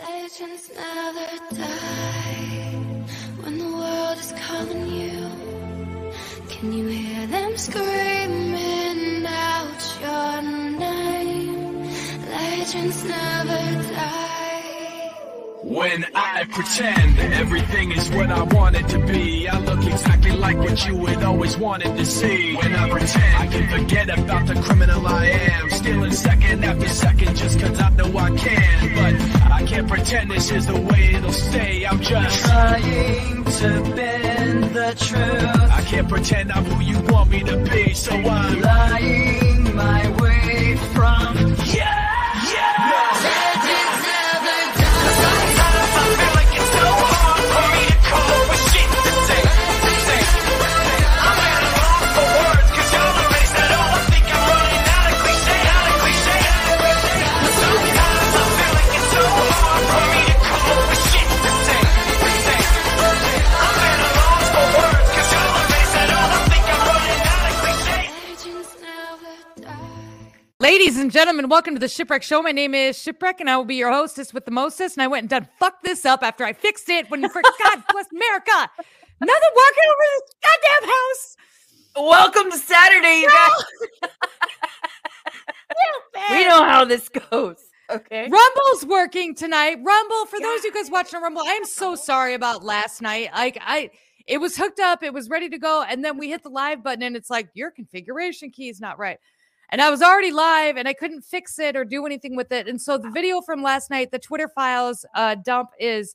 Legends never die when the world is calling you. Can you hear them screaming out your name? Legends never die. When I pretend everything is what I want it to be, I look exactly like what you had always wanted to see. When I pretend I can forget about the criminal I am, stealing second after second just cause I know I can. But I can't pretend this is the way it'll stay. I'm just trying to bend the truth. I can't pretend I'm who you want me to be, so I'm lying my way from Ladies and gentlemen, welcome to the Shipwreck Show. My name is Shipwreck, and I will be your hostess with the mostest. And I went and done fucked this up after I fixed it when for God bless America. Nothing working over this goddamn house. Welcome to Saturday, you guys. We know how this goes. Okay. Rumble's working tonight. Rumble, for those of you guys watching Rumble, I am so uh-huh. sorry about last night. Like I it was hooked up, it was ready to go, and then we hit the live button and it's like your configuration key is not right. And I was already live and I couldn't fix it or do anything with it. And so the video from last night, the Twitter files uh, dump is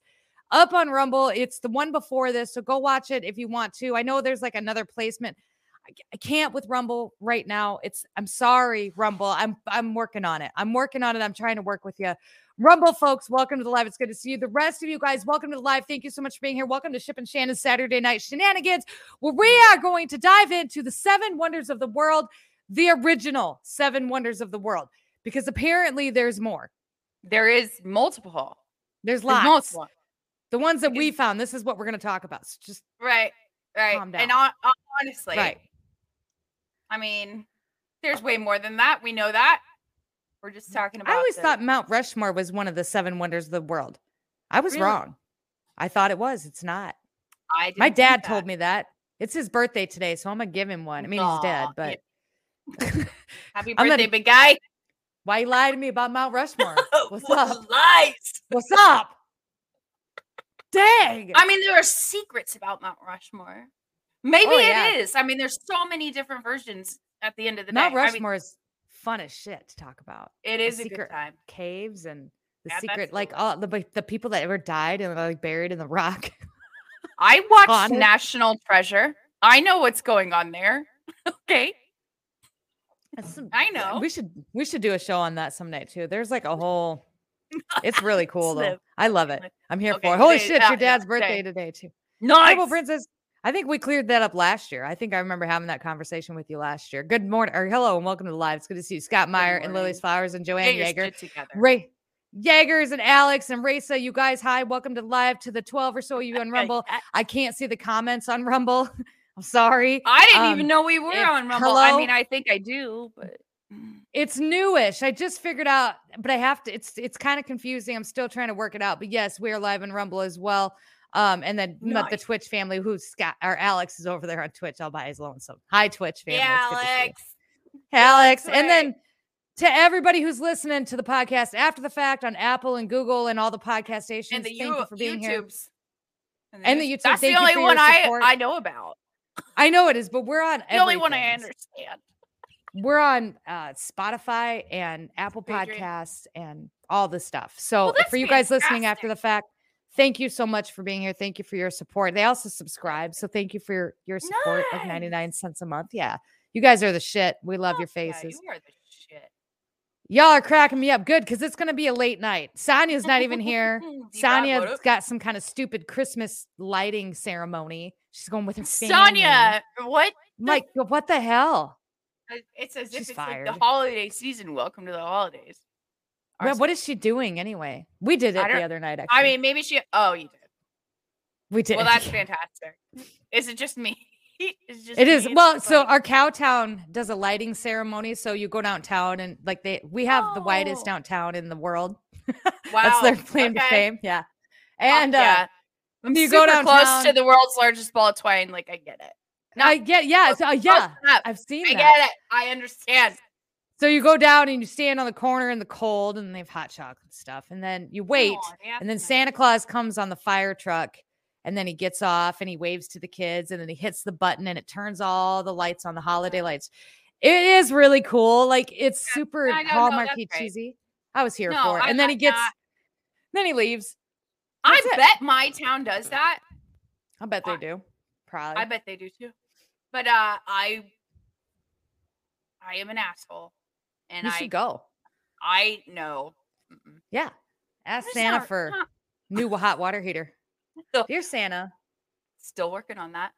up on Rumble. It's the one before this. So go watch it if you want to. I know there's like another placement. I can't with Rumble right now. It's I'm sorry, Rumble. I'm I'm working on it. I'm working on it. I'm trying to work with you. Rumble folks, welcome to the live. It's good to see you. The rest of you guys, welcome to the live. Thank you so much for being here. Welcome to Ship and Shannon's Saturday Night Shenanigans, where we are going to dive into the seven wonders of the world, the original seven wonders of the world, because apparently there's more. There is multiple. There's There's lots. multiple. The ones that we found. This is what we're going to talk about. So just Right. Right. And honestly, right. I mean, there's way more than that. We know that. We're just mm, talking about. I always the- thought Mount Rushmore was one of the seven wonders of the world. I was Really? wrong. I thought it was. It's not. I My dad told me that. It's his birthday today, so I'm gonna give him one. I mean, he's dead, but Happy birthday, big guy. why you lie to me about Mount Rushmore? What's up? Lies. What's up? Dang. I mean, there are secrets about Mount Rushmore. Maybe Oh, it yeah. is. I mean, there's so many different versions at the end of the Mount day. I mean, Rushmore is fun as shit to talk about. It is the a secret good time. Caves and the Yeah, secret, like cool. all the the people that ever died and like buried in the rock. I watched on. National Treasure. I know what's going on there. okay. Some- I know. We should we should do a show on that someday too. There's like a whole. It's really cool though. I love it. I'm here Okay, for it. Holy today- shit, yeah, your yeah, dad's birthday today. today too. Nice. Purple Princess. I think we cleared that up last year. I think I remember having that conversation with you last year. Good morning or hello and welcome to the live. It's good to see you, Scott Meyer and Lily's. Flowers and Joanne Yeager. together. Ray Yeagers and Alex and Raisa, you guys, hi. Welcome to the live to the 12 or so of you on Rumble. I can't see the comments on Rumble. I'm sorry. I didn't Um, even know we were if- on Rumble. I mean, I think I do, but It's newish. I just figured out, but I have to. It's it's kind of confusing. I'm still trying to work it out. But yes, we are live in Rumble as well. Um, and then not the Twitch family, who's Scott or Alex is over there on Twitch I'll buy his lonesome. Hi, Twitch family. yeah, It's good to see you. Alex. Alex. And then to everybody who's listening to the podcast after the fact on Apple and Google and all the podcast stations, And the thank you, you for being here. YouTubes. And the YouTube. That's Thank the only one I. I know about. I know it is, but we're on The only one I understand. We're on uh, Spotify and Apple Podcasts and all the stuff. So Well, for you guys listening after the fact, thank you so much for being here. Thank you for your support. They also subscribe, so thank you for your, your support of 99 cents a month. Yeah. You guys are the shit. We love your Yeah, faces. you are the shit. Y'all are cracking me up good because it's going to be a late night. Sonya's not even here. You got what Sonya's up? got some kind of stupid Christmas lighting ceremony. She's going with her family. Sonia, what? Like, what the hell? It's as if She's it's like the holiday season. Welcome to the holidays. Well, what is she doing anyway? We did it the other night. Actually. I mean, maybe she. Oh, you did. we did. Well, that's fantastic. Is it just me? It's just It is. Well, so like- our Cowtown does a lighting ceremony. So you go downtown and like they we have the widest Oh. downtown in the world. Wow. That's their claim to fame. Yeah. And uh, yeah. I'm you go super close to the world's largest ball of twine. Like I get it. No, I get, yeah, so, uh, yeah. I've seen I that. get it. I understand. So you go down and you stand on the corner in the cold, and they have hot chocolate stuff, and then you wait, yeah, and then. Santa Claus comes on the fire truck, and then he gets off and he waves to the kids, and then he hits the button and it turns all the lights on the holiday lights. It is really cool. Like it's Yeah, super I no, that's hallmarky great. cheesy. I was here No, for it. I And then he gets, that. then he leaves. I it. bet my town does that. I bet they do. Probably. I bet they do too. But uh I I am an asshole. And you I go. I know. Mm-mm. Yeah. Ask Santa not- for not- new hot water heater. Still- Dear Santa, Still working on that.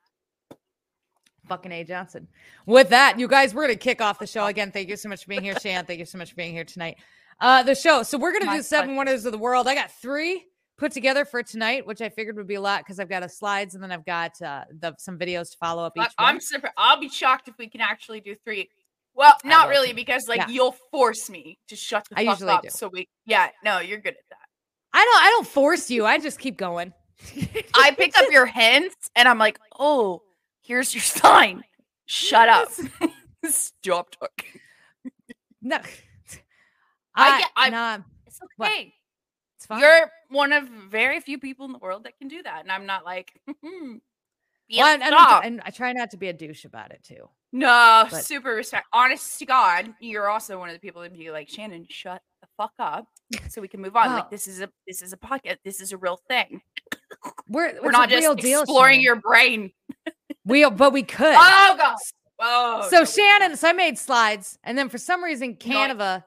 fucking A Johnson. With that, you guys, we're gonna kick off the show again. Thank you so much for being here, Shan. Thank you so much for being here tonight. Uh, the show. So we're gonna My do seven pleasure. wonders of the world. I got three put together for tonight, which I figured would be a lot because I've got a slides and then I've got uh, the some videos to follow up each. I'm surprised. I'll be shocked if we can actually do three. Well, not really, because like Yeah. you'll force me to shut the I fuck usually up. do. So we, yeah, no, you're good at that. I don't. I don't force you. I just keep going. I pick up your hints and I'm like, oh, here's your sign. Shut up. Stop talking. No. I get- I'm- nah, It's What? okay. it's fine. You're one of very few people in the world that can do that. And I'm not like, "Hmm, yeah, Well, and, and, stop." and I try not to be a douche about it too. no, but- super respect. Honest to God, you're also one of the people that be like, Shannon, shut the fuck up. So we can move on. Well- like this is a this is a podcast. This is a real thing. We're We're not just exploring your brain. We but we could. Oh god. Oh so no, Shannon, so I made slides, and then for some reason, No, Canva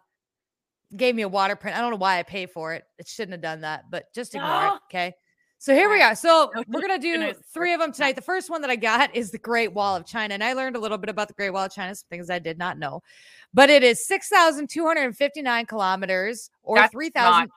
gave me a water print. I don't know why I pay for it. It shouldn't have done that, but just ignore it. Okay. So here we are. So we're gonna do three of them tonight. The first one that I got is the Great Wall of China, and I learned a little bit about the Great Wall of China, some things I did not know. But it is six thousand two hundred and fifty-nine kilometers, or That's three thousand.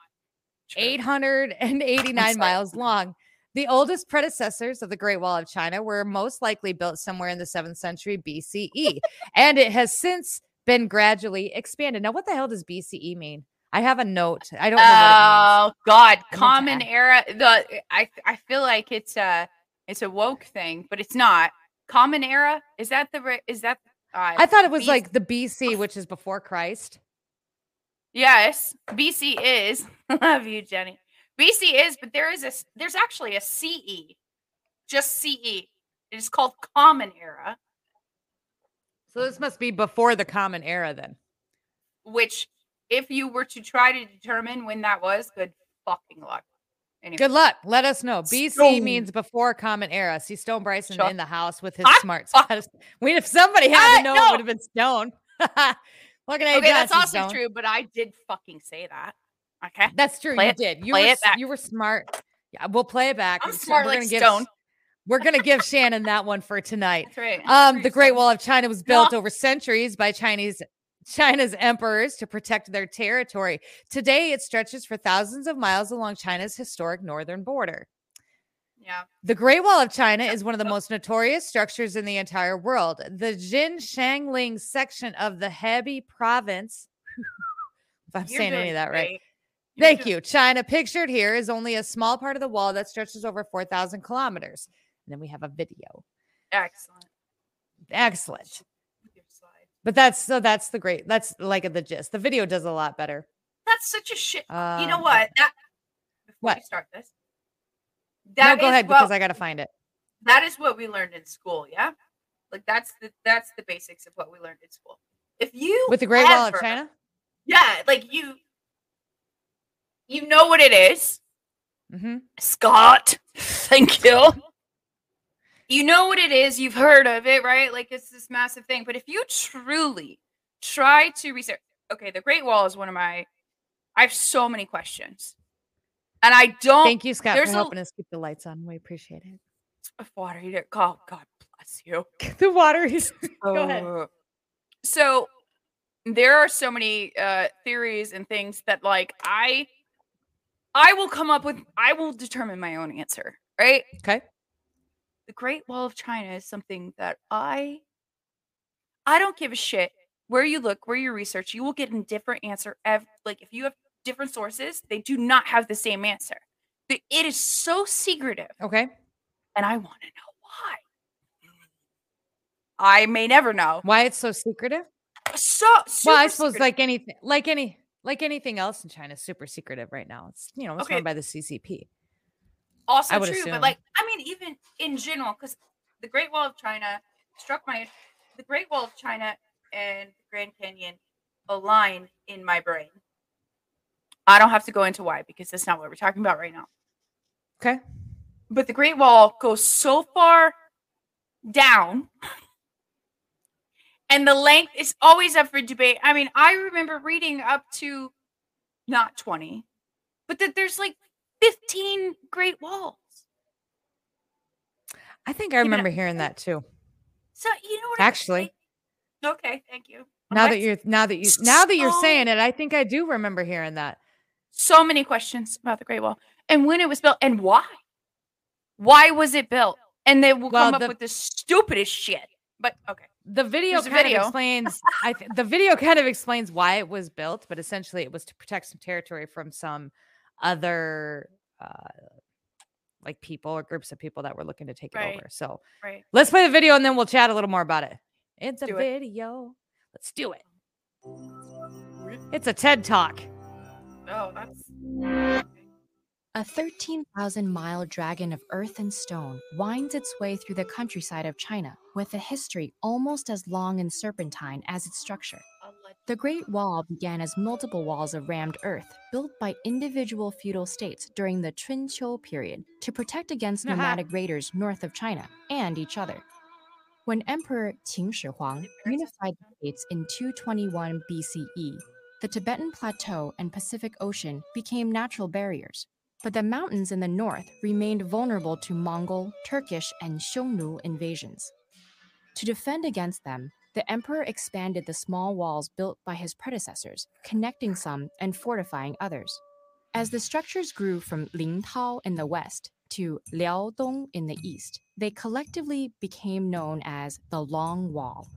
889 miles long. The oldest predecessors of the Great Wall of China were most likely built somewhere in the 7th century BCE, and it has since been gradually expanded. Now, what the hell does BCE mean? I have a note. I don't know what Oh God, to common era. The I I feel like it's a it's a woke thing, but it's not. Common era is that the is that uh. I thought it was BC like the BC, which is before Christ. Yes BC is love you Jenny BC is, but there is a there's actually a CE, just CE. It is called Common Era, So this must be before the Common Era then. which if you were to try to determine when that was, good fucking luck. Anyway, Good luck. Let us know. BC Stone. means before Common Era. See Stone Bryson Shut in the house with his I smart. I mean, if somebody had Ah, to know, it would have been Stone. Okay, that's also Stone. true, but I did fucking say that. Okay, That's true. Play you it- did. You play were it back. you were smart. Yeah, we'll play it back. I'm smart we're like gonna give Stone. we're gonna give Shannon that one for tonight. that's right. Um, the Great. Wall of China was built over centuries by Chinese China's emperors to protect their territory. Today, it stretches for thousands of miles along China's historic northern border. Yeah. The Great Wall of China is one of the most notorious structures in the entire world. The Jinshanling section of the Hebei province, if I'm You're saying any of that right. You're Thank you. China, pictured here, is only a small part of the wall that stretches over 4,000 kilometers. And then we have a video. Excellent. Excellent. With your slide. But that's so that's the great. That's like the gist. The video does a lot better. That's such a shit. You know um, what? That before what? we start this. No, go ahead what- because I got to find it. that is what we learned in school, yeah? Like that's the that's the basics of what we learned in school. If you With the Great Wall of China? Yeah, like you you know what it is. Mm-hmm. Scott. Thank you. You know what it is. You've heard of it, right? Like it's this massive thing. But if you truly try to research, okay, the Great Wall is one of my. I have so many questions, and I don't. Thank you, Scott, there's for a- helping us keep the lights on. We appreciate it. of water heater. God, God bless you. the water is. Go ahead. Uh, So there are so many uh theories and things that like I I will come up with I will determine my own answer, right? Okay. The Great Wall of China is something that I I don't give a shit where you look, where you research, you will get a different answer ev- like if you have different sources, they do not have the same answer. It is so secretive, Okay. and I want to know why. I may never know. Why it's so secretive? So, well, I suppose secretive. like anything, like any, like anything else in China, super secretive right now. It's you know it's Okay. run by the CCP. also true, assume. but like I mean, even in general, because the Great Wall of China struck my the Great Wall of China and Grand Canyon align in my brain. I don't have to go into why because that's not what we're talking about right now. Okay. But the Great Wall goes so far down, and the length is always up for debate. I mean, I remember reading up to not 20, but that there's like 15 Great Walls. I think I Keep it up. remember hearing that too. So you know what? Actually. okay, thank you. Now that you're now that you now that you're So- saying it, I think I do remember hearing that. So many questions about the Great Wall and when it was built and why. Why was it built? And they will Well, come up the- with the stupidest shit. But okay, The video There's kind video. of explains. I th- the video kind of explains why it was built, but essentially it was to protect some territory from some other, uh, like people or groups of people that were looking to take Right. it over. So right. let's play the video and then we'll chat a little more about it. It's a Do it. video. Let's do it. It's a TED talk. That's A 13,000 mile dragon of earth and stone winds its way through the countryside of China with a history almost as long and serpentine as its structure. The Great Wall began as multiple walls of rammed earth built by individual feudal states during the Chunqiu period to protect against nomadic raiders north of China and each other. When Emperor Qin Shi Huang unified the states in 221 BCE, the Tibetan Plateau and Pacific Ocean became natural barriers, but the mountains in the north remained vulnerable to Mongol, Turkish, and Xiongnu invasions. To defend against them, the emperor expanded the small walls built by his predecessors, connecting some and fortifying others. As the structures grew from Lintao in the west to Liaodong in the east, they collectively became known as the Long Wall.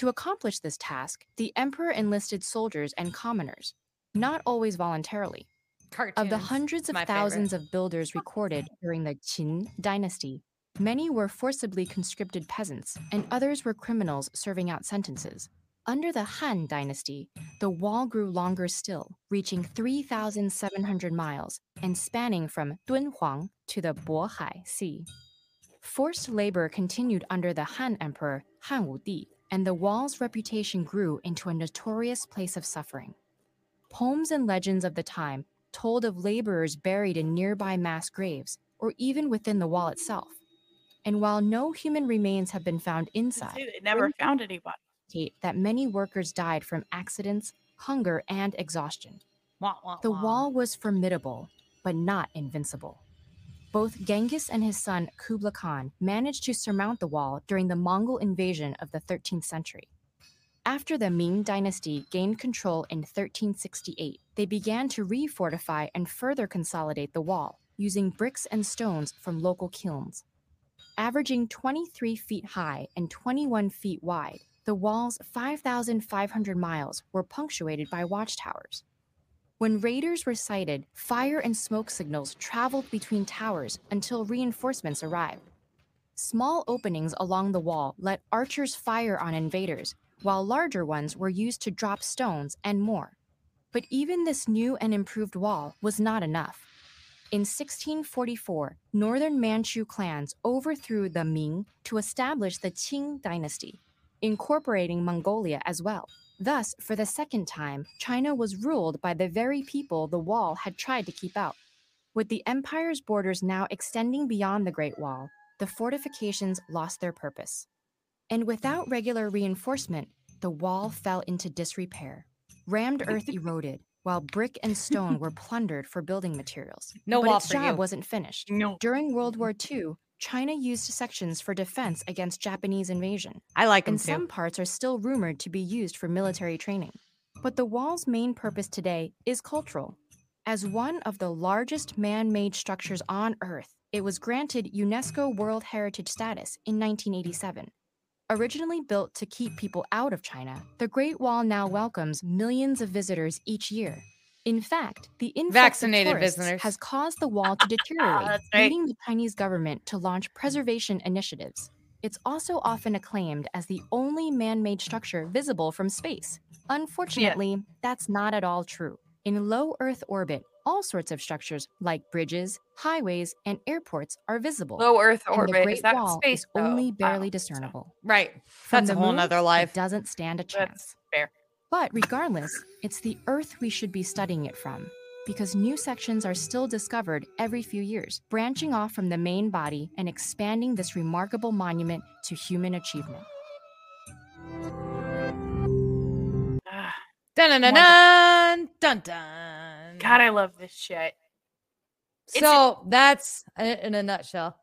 To accomplish this task, the emperor enlisted soldiers and commoners, not always voluntarily. Cartoons. Of the hundreds of my favorite. thousands of builders recorded during the Qin dynasty, many were forcibly conscripted peasants, and others were criminals serving out sentences. Under the Han dynasty, the wall grew longer still, reaching 3,700 miles and spanning from Dunhuang to the Bohai Sea. Forced labor continued under the Han Emperor Han Wudi, and the wall's reputation grew into a notorious place of suffering. Poems and legends of the time told of laborers buried in nearby mass graves or even within the wall itself. And while no human remains have been found inside, they never found anybody. that many workers died from accidents, hunger, and exhaustion. Wah, wah, The wall was formidable, but not invincible. Both Genghis and his son Kublai Khan managed to surmount the wall during the Mongol invasion of the 13th century. After the Ming dynasty gained control in 1368, they began to refortify and further consolidate the wall using bricks and stones from local kilns. Averaging 23 feet high and 21 feet wide, the wall's 5,500 miles were punctuated by watchtowers. When raiders were sighted, fire and smoke signals traveled between towers until reinforcements arrived. Small openings along the wall let archers fire on invaders, while larger ones were used to drop stones and more. But even this new and improved wall was not enough. In 1644, northern Manchu clans overthrew the Ming to establish the Qing dynasty, incorporating Mongolia as well. Thus, for the second time, China was ruled by the very people the wall had tried to keep out. With the empire's borders now extending beyond the Great Wall, the fortifications lost their purpose. And without regular reinforcement, the wall fell into disrepair. Rammed earth eroded, while brick and stone were plundered for building materials. No but wall its job you. wasn't finished. No. During World War II, China used sections for defense against Japanese invasion I like them and too. some parts are still rumored to be used for military training. But the wall's main purpose today is cultural. As one of the largest man made structures on Earth, it was granted UNESCO World Heritage status in 1987. Originally built to keep people out of China, the Great Wall now welcomes millions of visitors each year. In fact, the influx Vaccinated of visitors. has caused the wall to deteriorate, right. leading the Chinese government to launch preservation initiatives. It's also often acclaimed as the only man made structure visible from space. Unfortunately, that's not at all true. In low Earth orbit, all sorts of structures like bridges, highways, and airports are visible. Low Earth and the orbit Great is that Wall space is though? only barely discernible. Right. From That's a whole moon, nother It life. doesn't stand a That's chance. fair. But regardless, it's the Earth we should be studying it from, because new sections are still discovered every few years, branching off from the main body and expanding this remarkable monument to human achievement. Ah, Dun dun dun dun dun. dun. God, I love this shit. it's So that's uh, in a nutshell.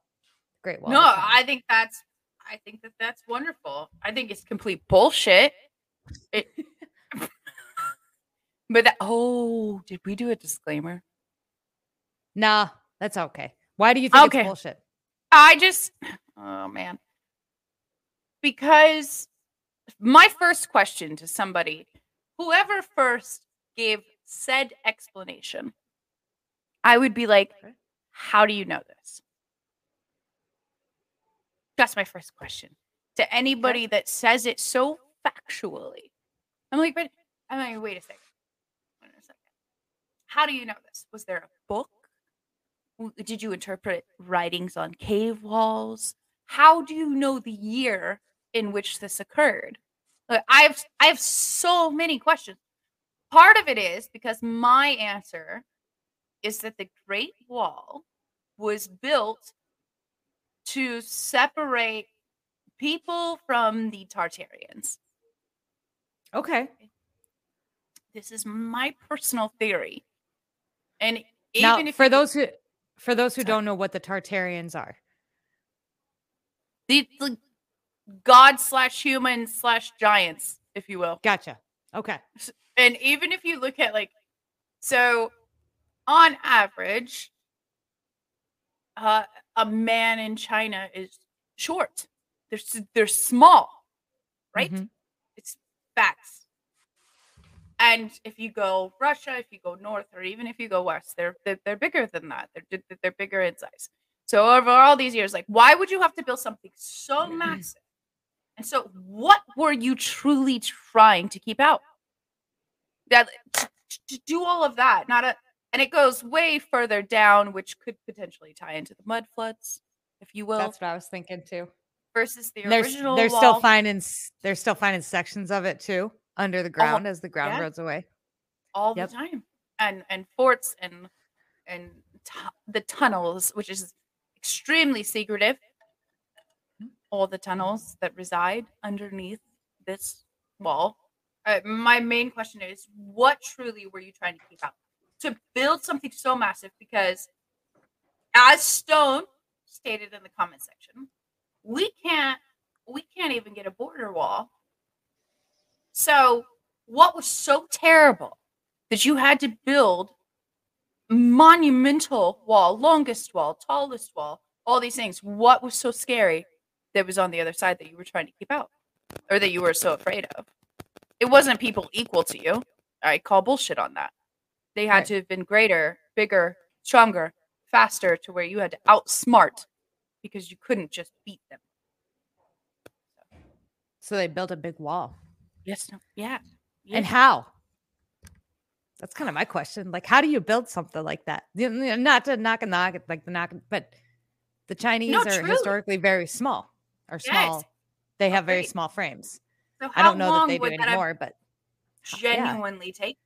Great wall. no. I think that's I think that that's wonderful. I think it's complete bullshit. It, but that oh, did we do a disclaimer? Nah, that's okay. Why do you think Okay. it's bullshit? I just oh man. Because my first question to somebody, whoever first gave said explanation, I would be like, how do you know this? That's my first question. To anybody that says it so factually. I'm like, but I'm like, wait a second. Wait a second. How do you know this? Was there a book? Did you interpret writings on cave walls? How do you know the year in which this occurred? Like, I have I have so many questions. Part of it is because my answer is that the Great Wall was built to separate people from the Tartarians. Okay. This is my personal theory. And even now, if for you- those who for those who Sorry. don't know what the Tartarians are, the, the god slash human slash giants, if you will. gotcha. Okay. And even if you look at like, so on average, uh, a man in China is short. They're they're small, right? Mhm. Facts. And if you go Russia, if you go north, or even if you go west, they're they're, they're bigger than that. They're they're- they're bigger in size. So over all these years, like, why would you have to build something so mm-hmm. massive? And so, what were you truly trying to keep out? That to, to do all of that, not a, and it goes way further down, which could potentially tie into the mud floods, if you will, That's what I was thinking too. Versus the They're, original. they're wall. still finding they're still finding sections of it too under the ground as the ground yeah. roads away. all Yep. the time and and forts and and tu- the tunnels which is extremely secretive all the tunnels that reside underneath this wall uh, my main question is what truly were you trying to keep out to build something so massive because as stone stated in the comment section we can't we can't even get a border wall so what was so terrible that you had to build monumental wall, longest wall, tallest wall, all these things. What was so scary that was on the other side that you were trying to keep out or that you were so afraid of? It wasn't people equal to you. I call bullshit on that. They had Right. to have been greater, bigger, stronger, faster to where you had to outsmart because you couldn't just beat them. So they built a big wall. Yes, no, yeah. And how? That's kind of my question. Like, how do you build something like that? Not to knock and knock, it- like the knock, but the Chinese are truly. historically very small. Or Yes. small. They have very small frames. So I don't know that they do would that have anymore, but uh, yeah. genuinely take?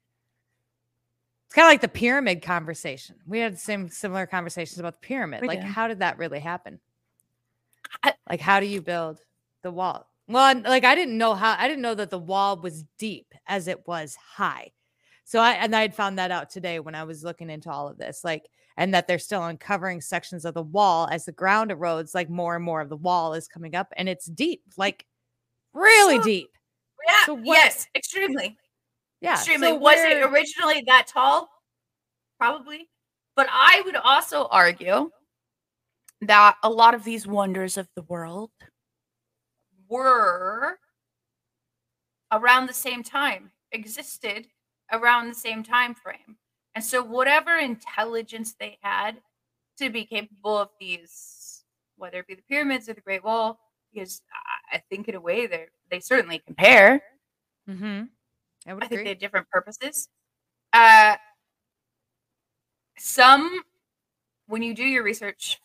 it's kind of like the pyramid conversation. We had some similar conversations about the pyramid. We like, did. how did that really happen? Like, how do you build the wall? Well, like I didn't know how I didn't know that the wall was deep as it was high. So I and I had found that out today when I was looking into all of this, like, and that they're still uncovering sections of the wall as the ground erodes, like more and more of the wall is coming up, and it's deep, like really So- deep. Yeah. So what- yes, extremely. Yeah. extremely. so was it originally that tall? Probably. But I would also argue that a lot of these wonders of the world were around the same time, existed around the same time frame. And so, whatever intelligence they had to be capable of these, whether it be the pyramids or the Great Wall, because I- think in a way they they certainly compare. Mm-hmm. I would I think they have different purposes. Uh, some, when you do your research,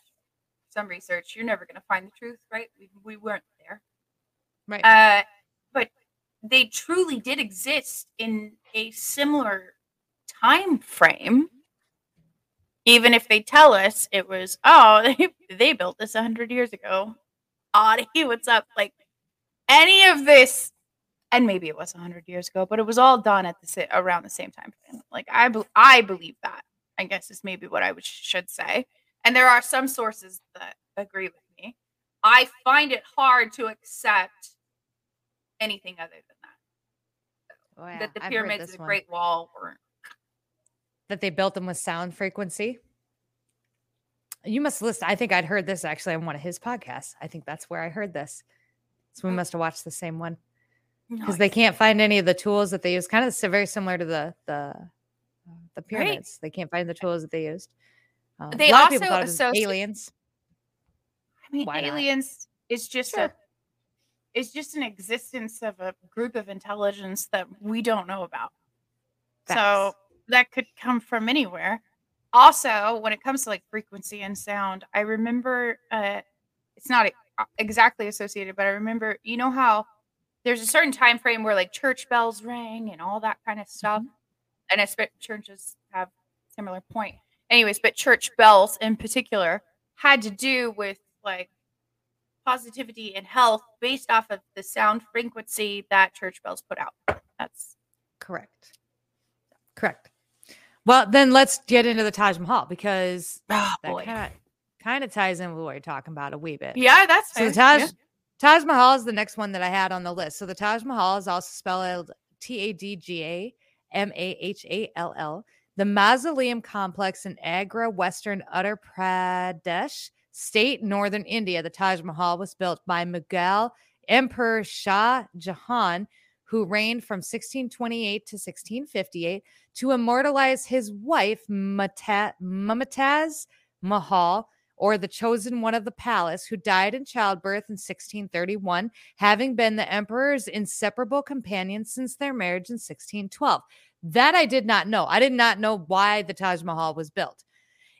some research, you're never going to find the truth, right? We, we weren't there. right. Uh, but they truly did exist in a similar time frame. Even if they tell us it was, oh, they, they built this 100 years ago. Oddie, what's up? Like any of this, and maybe it was 100 years ago, but it was all done at the around the same time frame. Like I, be- I believe that. I guess is maybe what I would, should say. And there are some sources that agree with me. I find it hard to accept anything other than that. Oh, yeah, That the I've pyramids of the. Great Wall weren't. that they built them with sound frequency. You must listen. I think I'd heard this actually on one of his podcasts. I think that's where I heard this. So we Oh. must have watched the same one because nice. they can't find any of the tools that they use. Kind of very similar to the the uh, the pyramids. They can't find the tools that they used. Um, They a lot of people also thought it was associate- aliens. I mean, why not? aliens is just Sure. a it's just an existence of a group of intelligence that we don't know about. So that could come from anywhere. Also, when it comes to like frequency and sound, I remember uh it's not exactly associated, but I remember you know how there's a certain time frame where like church bells ring and all that kind of stuff. And I expect churches have similar point. Anyways, but church bells in particular had to do with like positivity and health based off of the sound frequency that church bells put out. That's Correct. Correct. Well, then let's get into the Taj Mahal because oh that kind of kind of ties in with what you're talking about a wee bit. Yeah, that's So. Taj Yeah. Taj Mahal is the next one that I had on the list. So the Taj Mahal is also spelled T A D G A M A H A L L. The mausoleum complex in Agra, Western Uttar Pradesh state, northern India. The Taj Mahal was built by Mughal Emperor Shah Jahan, who reigned from 1628 to 1658 to immortalize his wife Mumtaz Mahal, or the chosen one of the palace, who died in childbirth in 1631, having been the emperor's inseparable companion since their marriage in 1612. That I did not know. I did not know why the Taj Mahal was built.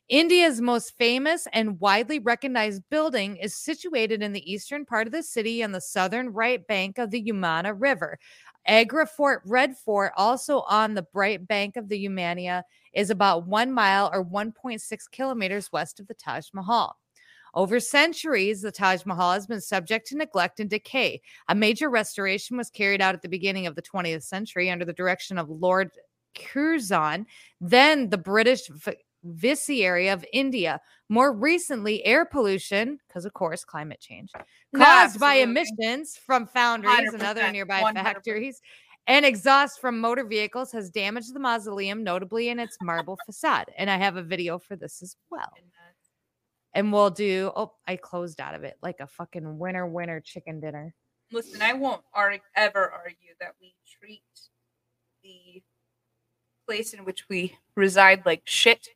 India's most famous and widely recognized building is situated in the eastern part of the city on the southern right bank of the Yamuna River. Agra Fort Red Fort, also on the right bank of the Yamuna, is about one mile or 1.6 kilometers west of the Taj Mahal. Over centuries, the Taj Mahal has been subject to neglect and decay. A major restoration was carried out at the beginning of the 20th century under the direction of Lord Curzon, then the British Viceroy of India. More recently, air pollution, because of course, climate change, No, caused by emissions from foundries and other nearby 100%. factories and exhaust from motor vehicles has damaged the mausoleum, notably in its marble facade. And I have a video for this as well. And we'll do, oh, I closed out of it like a fucking winner, winner chicken dinner. Listen, I won't ar- ever argue that we treat the place in which we reside like shit,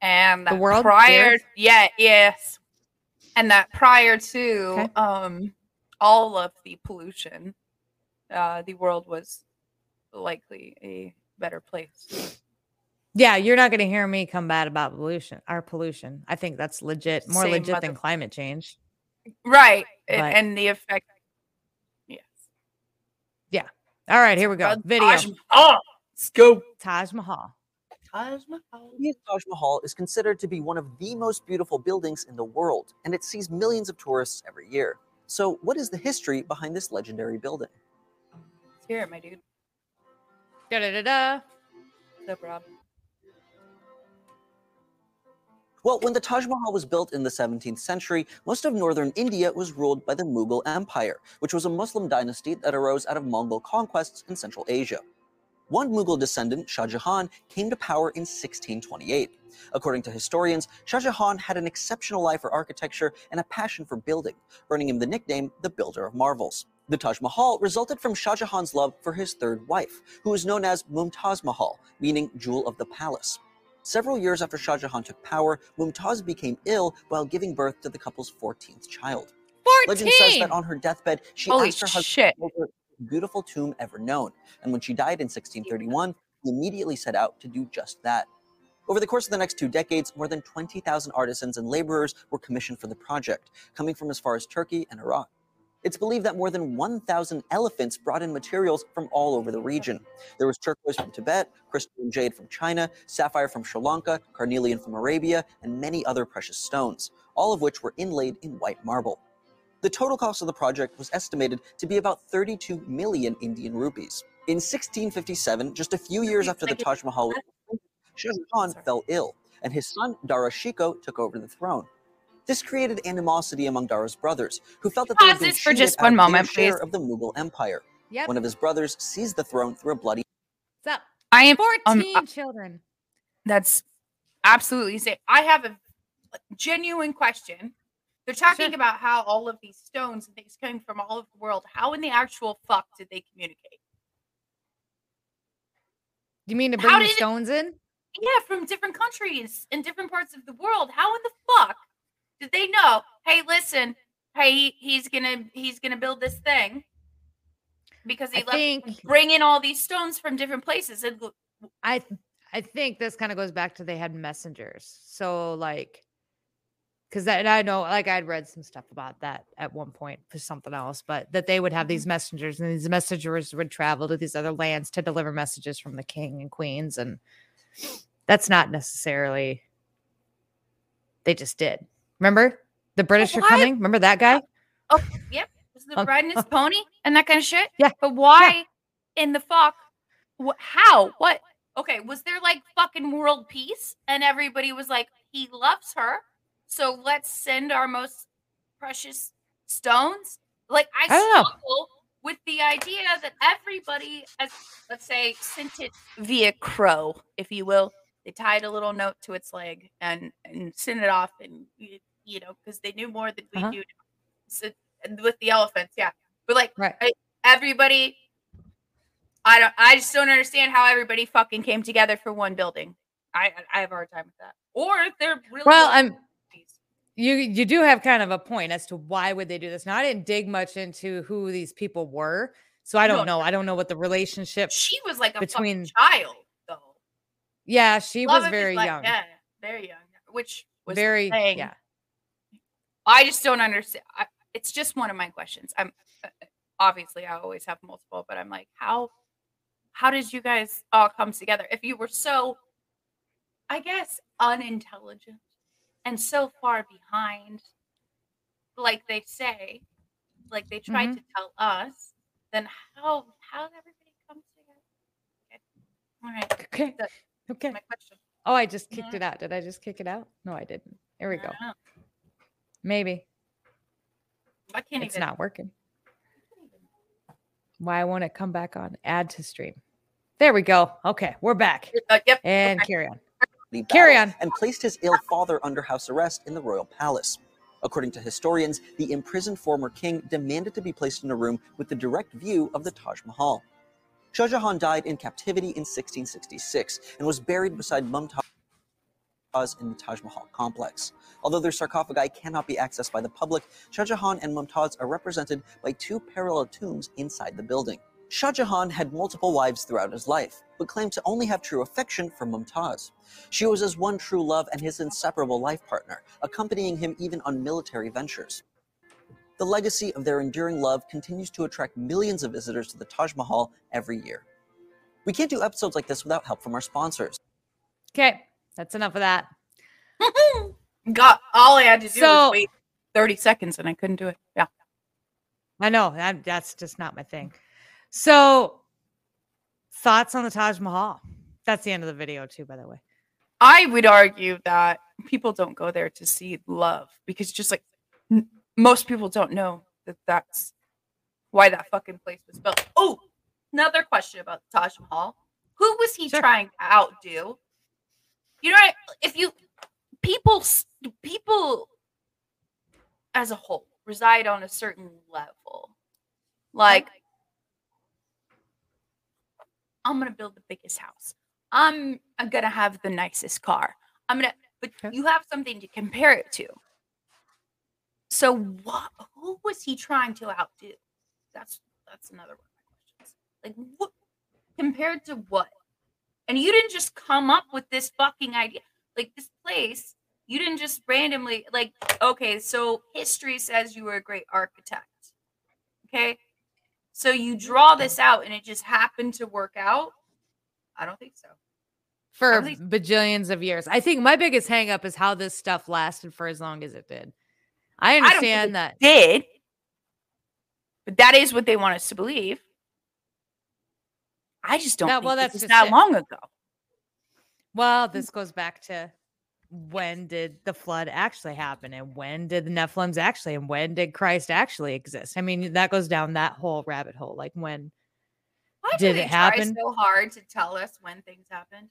and The world? Prior, earth? yeah, yes, and that prior to Okay. um all of the pollution, uh, the world was likely a better place. Yeah, you're not going to hear me come bad about pollution, our pollution. I think that's legit, more Same legit than climate change. Right, But- and the effect. Yes. Yeah. All right, here we go. Video Taj Mahal. Let's go. Taj Mahal. Taj Mahal. India's Taj Mahal is considered to be one of the most beautiful buildings in the world, and it sees millions of tourists every year. So, what is the history behind this legendary building? Let's hear it, my dude. Da da da da. What's up, Well, when the Taj Mahal was built in the 17th century, most of northern India was ruled by the Mughal Empire, which was a Muslim dynasty that arose out of Mongol conquests in Central Asia. One Mughal descendant, Shah Jahan, came to power in 1628. According to historians, Shah Jahan had an exceptional eye for architecture and a passion for building, earning him the nickname the Builder of Marvels. The Taj Mahal resulted from Shah Jahan's love for his third wife, who is known as Mumtaz Mahal, meaning Jewel of the Palace. Several years after Shah Jahan took power, Mumtaz became ill while giving birth to the couple's 14th child. 14! Legend says that on her deathbed, she Holy asked her husband shit. to build her the most beautiful tomb ever known. And when she died in 1631, he immediately set out to do just that. Over the course of the next two decades, more than 20,000 artisans and laborers were commissioned for the project, coming from as far as Turkey and Iraq. It's believed that more than 1,000 elephants brought in materials from all over the region. There was turquoise from Tibet, crystalline jade from China, sapphire from Sri Lanka, carnelian from Arabia, and many other precious stones, all of which were inlaid in white marble. The total cost of the project was estimated to be about 32 million Indian rupees. In 1657, just a few years after the Taj Mahal was Shah Jahan fell ill, and his son Dara Shikoh took over the throne. This created animosity among Dara's brothers, who felt that they had Pause been this for just one moment, share please. of the Mughal Empire. Yep. One of his brothers seized the throne through a bloody What's up? I am 14 um, uh, children. That's absolutely insane. I have a genuine question. They're talking Sure. about how all of these stones and things coming from all over the world. How in the actual fuck did they communicate? Do you mean to bring the did it- stones in? Yeah, from different countries and different parts of the world. How in the fuck did they know? Hey, listen. Hey, he's gonna he's gonna build this thing because he I left think bring in all these stones from different places. And I I think this kind of goes back to they had messengers. So like because that and I know like I'd read some stuff about that at one point for something else, but that they would have these mm-hmm. messengers and these messengers would travel to these other lands to deliver messages from the king and queens and that's not necessarily they just did. Remember? The British are coming. Remember that guy? oh, yep, was the Um, bride and his pony and that kind of shit. Yeah, but why in the fuck? How? What? Okay, was there like fucking world peace and everybody was like, he loves her, so let's send our most precious stones? Like I, I struggle with the idea that everybody, as let's say, sent it via crow, if you will. They tied a little note to its leg and and sent it off, and you know, because they knew more than we Uh-huh. do. So, and with the elephants, yeah, but like Right. I- everybody, I don't, I just don't understand how everybody fucking came together for one building. I I have a hard time with that. Or if they're really Well, I'm you you do have kind of a point as to why would they do this. Now I didn't dig much into who these people were, so I don't know. I don't know what the relationship. she was like a between- child though. Yeah, she Love was very like- young. Yeah, very young. Which was very yeah. I just don't understand. I, it's just one of my questions. I'm obviously I always have multiple, but I'm like, how how did you guys all come together? If you were so, I guess, unintelligent and so far behind, like they say, like they tried Mm-hmm. to tell us, then how how did everybody come together? Okay. All right, Okay. That- Okay. my question. Oh, I just kicked Yeah. it out. Did I just kick it out? No, I didn't. There we go. Don't know. Maybe I can't it's even. not working. Why won't it come back on? Add to stream. There we go. Okay, we're back. Uh, yep. And okay. carry on. battle Carry on. and placed his ill father under house arrest in the royal palace. According to historians, the imprisoned former king demanded to be placed in a room with the direct view of the Taj Mahal. Shah Jahan died in captivity in 1666 and was buried beside Mumtaz in the Taj Mahal complex. Although their sarcophagi cannot be accessed by the public, Shah Jahan and Mumtaz are represented by two parallel tombs inside the building. Shah Jahan had multiple wives throughout his life, but claimed to only have true affection for Mumtaz. She was his one true love and his inseparable life partner, accompanying him even on military ventures. The legacy of their enduring love continues to attract millions of visitors to the Taj Mahal every year. We can't do episodes like this without help from our sponsors. Okay, that's enough of that. Got all I had to do So- was wait 30 seconds and I couldn't do it. Yeah. I know that that's just not my thing. So, thoughts on the Taj Mahal? That's the end of the video, too, by the way. I would argue that people don't go there to see love because just like n- most people don't know that that's why that fucking place was built. Oh, another question about the Taj Mahal. Who was he Sure. trying to outdo? You know, what? if you people people as a whole reside on a certain level. Like I'm going to build the biggest house. I'm I'm gonna have the nicest car. I'm gonna but you have something to compare it to. So what who was he trying to outdo? That's that's another one of my questions. Like what compared to what? And you didn't just come up with this fucking idea. Like this place, you didn't just randomly like, okay, so history says you were a great architect. Okay. So you draw this out and it just happened to work out. I don't think so. for least- bajillions of years. I think my biggest hang up is how this stuff lasted for as long as it did. I think understand it that. Did. But that is what they want us to believe. I just don't That- think well, well, that's this just that it. long ago. Well, this mm. goes back to when did the flood actually happen and when did the Nephilims actually and when did Christ actually exist? I mean, that goes down that whole rabbit hole. Like when Why do Did they it try happen? so hard to tell us when things happened?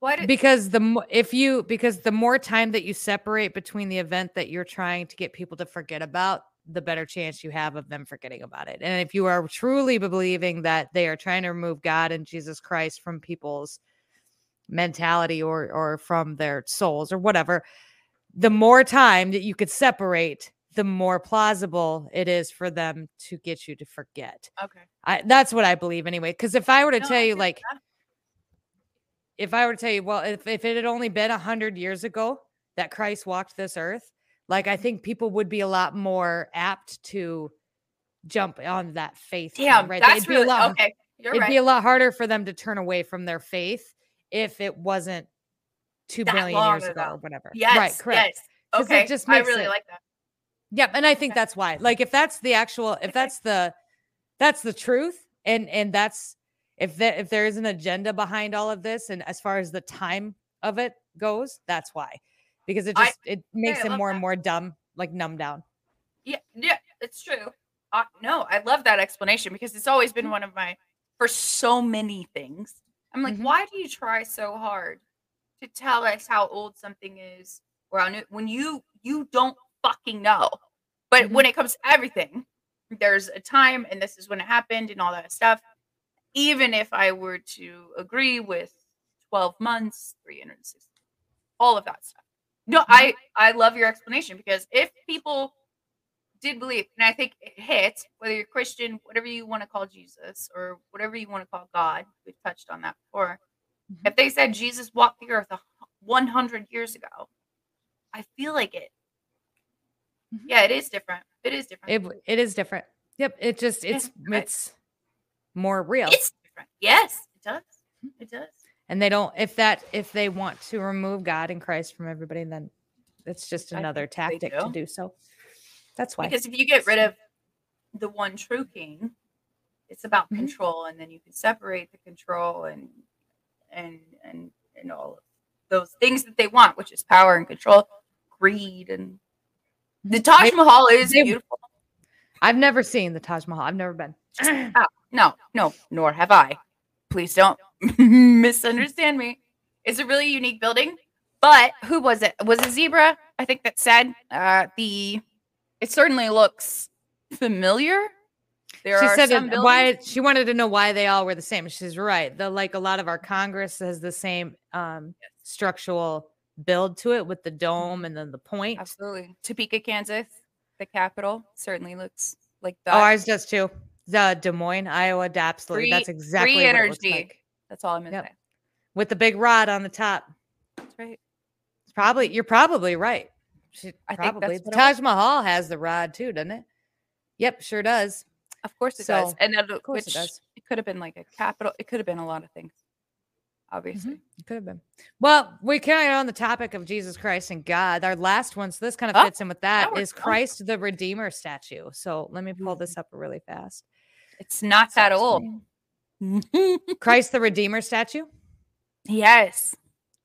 Why did because the mo- if you because the more time that you separate between the event that you're trying to get people to forget about the better chance you have of them forgetting about it and if you are truly believing that they are trying to remove god and jesus christ from people's mentality or or from their souls or whatever the more time that you could separate the more plausible it is for them to get you to forget okay? I, that's what i believe anyway because if i were to No, tell you like that. if I were to tell you, well, if, if it had only been a hundred years ago that Christ walked this earth, like I think people would be a lot more apt to jump on that faith. Yeah, right? that's it'd be really a lot, okay. You're it'd right. be a lot harder for them to turn away from their faith if it wasn't two That billion years ago. ago. or whatever. yes, right, correct. Yes. 'Cause it Okay, just I makes really it- like that. Yep, and I think Okay. that's why. Like if that's the actual if Okay. that's the that's the truth and and that's if there if there is an agenda behind all of this and as far as the time of it goes, that's why. Because it I- just it makes I it love more and more dumb, like numb down. Yeah, yeah, it's true. Uh, no, I love that explanation because it's always Mm-hmm. been one of my for so many things. I'm like, Mhm. why do you try so hard to tell us how old something is or how new when you you don't fucking know? But Mm-hmm. when it comes to everything, there's a time and this is when it happened and all that stuff. Even if I were to agree with 12 months, 360, all of that stuff. No, Mm-hmm. I I love your explanation because if people did believe, and I think it hits whether you're Christian, whatever you want to call Jesus, or whatever you want to call God. We've touched on that before. Mhm. If they said Jesus walked the earth 100 years ago, I feel like it. Mhm. Yeah, it is different. It is different. It it is different. Yep. It just it's right. it's more real. it's different. Yes, it does. It does. And they don't if that if they want to remove God and Christ from everybody, then it's just another tactic to do. do so. That's why. Because if you get rid of the one true king, it's about Mhm. control, and then you can separate the control and and and and all of those things that they want, which is power and control, greed, and the Taj Mahal is they- beautiful. I've never seen the Taj Mahal. I've never been. Oh, no, no, nor have I. Please don't misunderstand me. It's a really unique building. But who was it? Was it Zebra? I think that said uh, the. It certainly looks familiar. There she are said some it, why she wanted to know why they all were the same. She's right. The like a lot of our Congress has the same um structural build to it with the dome and then the point. Absolutely, Topeka, Kansas, the capital certainly looks like Oh, that. ours does too. The Des Moines, Iowa, absolutely. That's exactly free what it looks energy. like. That's all I'm gonna Yep. say. With the big rod on the top. That's right. It's probably you're probably right. She, I think probably that's the what it was. Taj Mahal has the rod too, doesn't it? Yep, sure does. Of course it does, and Of course it does. it could have been like a capital. It could have been a lot of things. Obviously. It could have been. Well, we carry on the topic of Jesus Christ and God. Our last one, so this kind of Oh, fits in with that, is. Christ the Redeemer statue. So let me Mm-hmm. pull this up really fast. It's not that old. Christ the Redeemer statue. yes.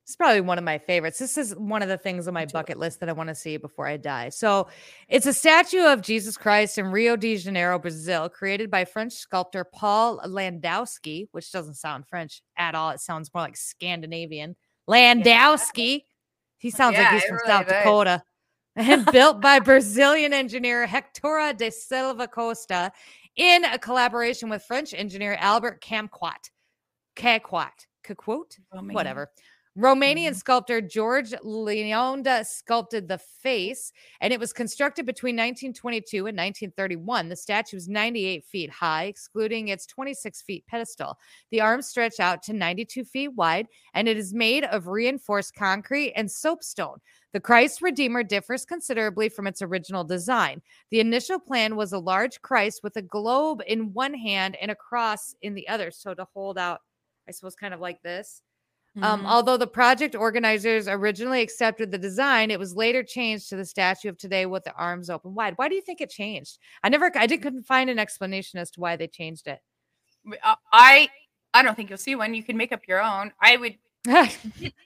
It's probably one of my favorites. This is one of the things on my bucket list that I want to see before I die. So, it's a statue of Jesus Christ in Rio de Janeiro, Brazil, created by French sculptor Paul Landowski, which doesn't sound French at all. It sounds more like Scandinavian. Landowski. He sounds Yeah, like he's from really South does. Dakota. And built by Brazilian engineer Hectora de Silva Costa in a collaboration with French engineer Albert Camquat. Caquat. quote oh, Romanian. whatever. Romanian Mhm. sculptor George Leonda sculpted the face, and it was constructed between 1922 and 1931. The statue is 98 feet high, excluding its 26 feet pedestal. The arms stretch out to 92 feet wide, and it is made of reinforced concrete and soapstone. The Christ Redeemer differs considerably from its original design. The initial plan was a large Christ with a globe in one hand and a cross in the other. So to hold out, I suppose, kind of like this. Um, Mhm. although the project organizers originally accepted the design, it was later changed to the statue of today with the arms open wide. Why do you think it changed? I never, I did, couldn't find an explanation as to why they changed it. Uh, I I don't think you'll see one. You can make up your own. I would.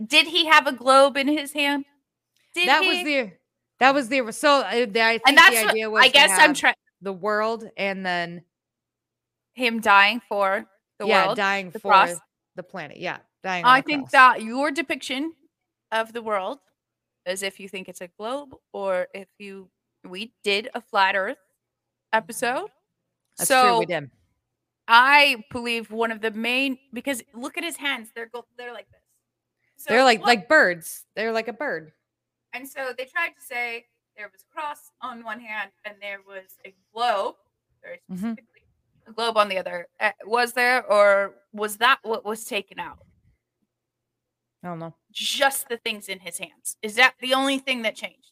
Did, he have a globe in his hand? Did was he? the, that was the, so uh, the, I think and that's the what- was I guess I'm trying the world and then him dying for the yeah, world. dying the for cross. the planet. Yeah, I think that your depiction of the world, as if you think it's a globe, or if you we did a flat Earth episode. That's so true. We did. I believe one of the main because look at his hands; they're go, they're like this. So They're like like birds. They're like a bird. and so they tried to say there was a cross on one hand and there was a globe, very Mhm. specifically, a globe on the other. Uh, was there, or was that what was taken out? I don't know. Just the things in his hands. Is that the only thing that changed?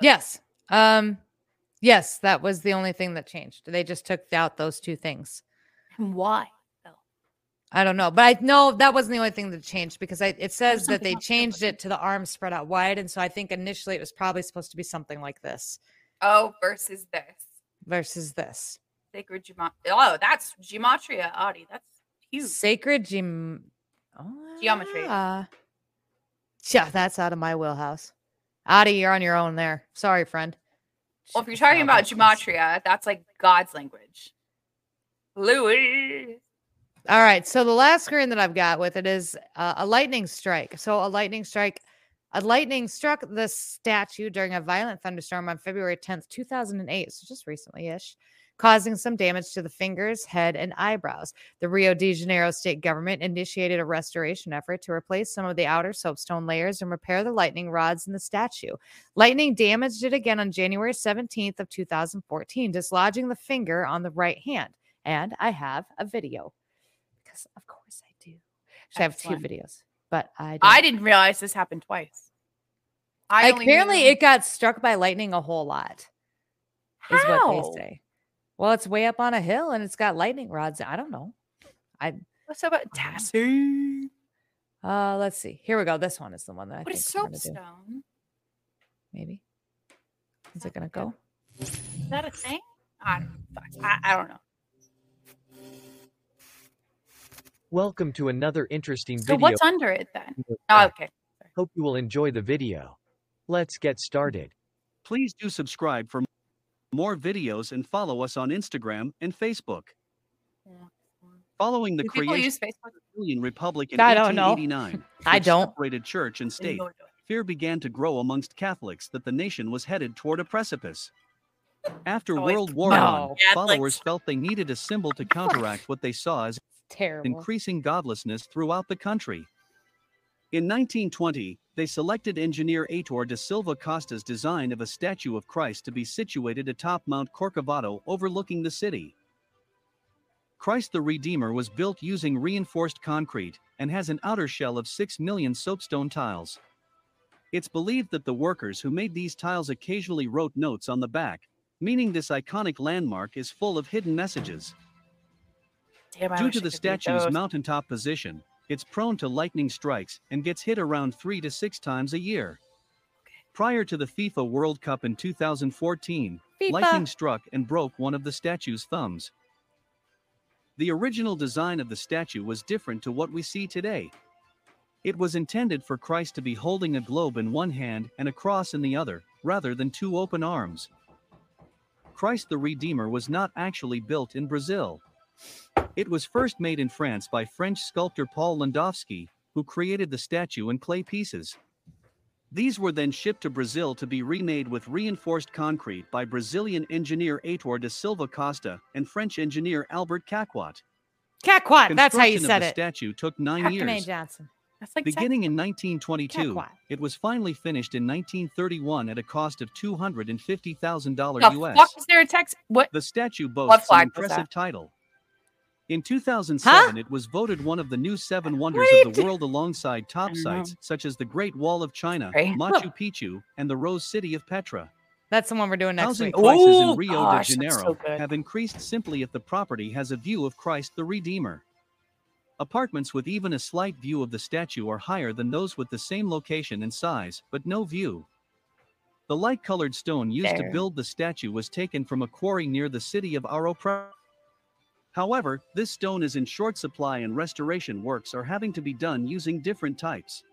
Yes. Um. Yes, that was the only thing that changed. They just took out those two things. And why? I don't know, but I know that wasn't the only thing that changed because I, it says that they changed it to the arms spread out wide, and so I think initially it was probably supposed to be something like this Oh, versus this versus this sacred geometry. Oh, that's gematria, Audi. That's huge. sacred gem. Oh, Geometry. yeah. Yeah, that's out of my wheelhouse. Adi, you're on your own there. Sorry, friend. Well, if you're talking about gematria, that's like God's language. Louis. All right. So the last screen that I've got with it is uh, a lightning strike. So a lightning strike, a lightning struck the statue during a violent thunderstorm on February 10th, 2008. So just recently ish, causing some damage to the fingers, head, and eyebrows. The Rio de Janeiro state government initiated a restoration effort to replace some of the outer soapstone layers and repair the lightning rods in the statue. Lightning damaged it again on January 17th of 2014, dislodging the finger on the right hand. And I have a video because of course I do. Actually, I have two videos, but I don't. I didn't realize this happened twice. I apparently it got struck by lightning a whole lot. Is How? what they say. Well, it's way up on a hill and it's got lightning rods. I don't know. I what's about Tassie? Uh, let's see. Here we go. This one is the one that I What think is we're do. soapstone? Maybe. Is it gonna go? Is that a thing? I don't, I, I don't know. Welcome to another interesting So video. So what's under it then? with Oh, okay. Hope you will enjoy the video. Let's get started. Please do subscribe for more videos and follow us on Instagram and Facebook. Following the Do creation use of the Brazilian Republic in I don't know. 1889, I which don't. separated church and state, go do it. fear began to grow amongst Catholics that the nation was headed toward a precipice. After Oh, World War No. I, followers felt they needed a symbol to counteract what they saw as Terrible. increasing godlessness throughout the country. In 1920, they selected engineer Heitor da Silva Costa's design of a statue of Christ to be situated atop Mount Corcovado overlooking the city. Christ the Redeemer was built using reinforced concrete and has an outer shell of 6 million soapstone tiles. It's believed that the workers who made these tiles occasionally wrote notes on the back, meaning this iconic landmark is full of hidden messages. Damn, Due to the statue's mountaintop position, it's prone to lightning strikes and gets hit around three to six times a year. Prior to the FIFA World Cup in 2014, FIFA. lightning struck and broke one of the statue's thumbs. The original design of the statue was different to what we see today. It was intended for Christ to be holding a globe in one hand and a cross in the other, rather than two open arms. Christ the Redeemer was not actually built in Brazil. It was first made in France by French sculptor Paul Landowski, who created the statue in clay pieces. These were then shipped to Brazil to be remade with reinforced concrete by Brazilian engineer Heitor da Silva Costa and French engineer Albert Caquot. Catquat. That's how you said the it. statue took nine Captain A. years. Johnson. That's like Beginning in 1922, Catquat. it was finally finished in 1931 at a cost of $250,000 the US. fuck is there a text? What? The statue boasts an impressive title. In 2007, it was voted one of the new seven wonders of the world alongside top sites such as the Great Wall of China, Right. Machu Picchu, and the Rose City of Petra. That's the one we're doing next Housing week. prices Ooh, in oh, Rio gosh, de that's so Janeiro have increased simply if the property has a view of Christ the Redeemer. Apartments with even a slight view of the statue are higher than those with the same location and size, but no view. The light colored stone used to build the statue was taken from a quarry near the city of Ouro Preto. However, this stone is in short supply and restoration works are having to be done using different types.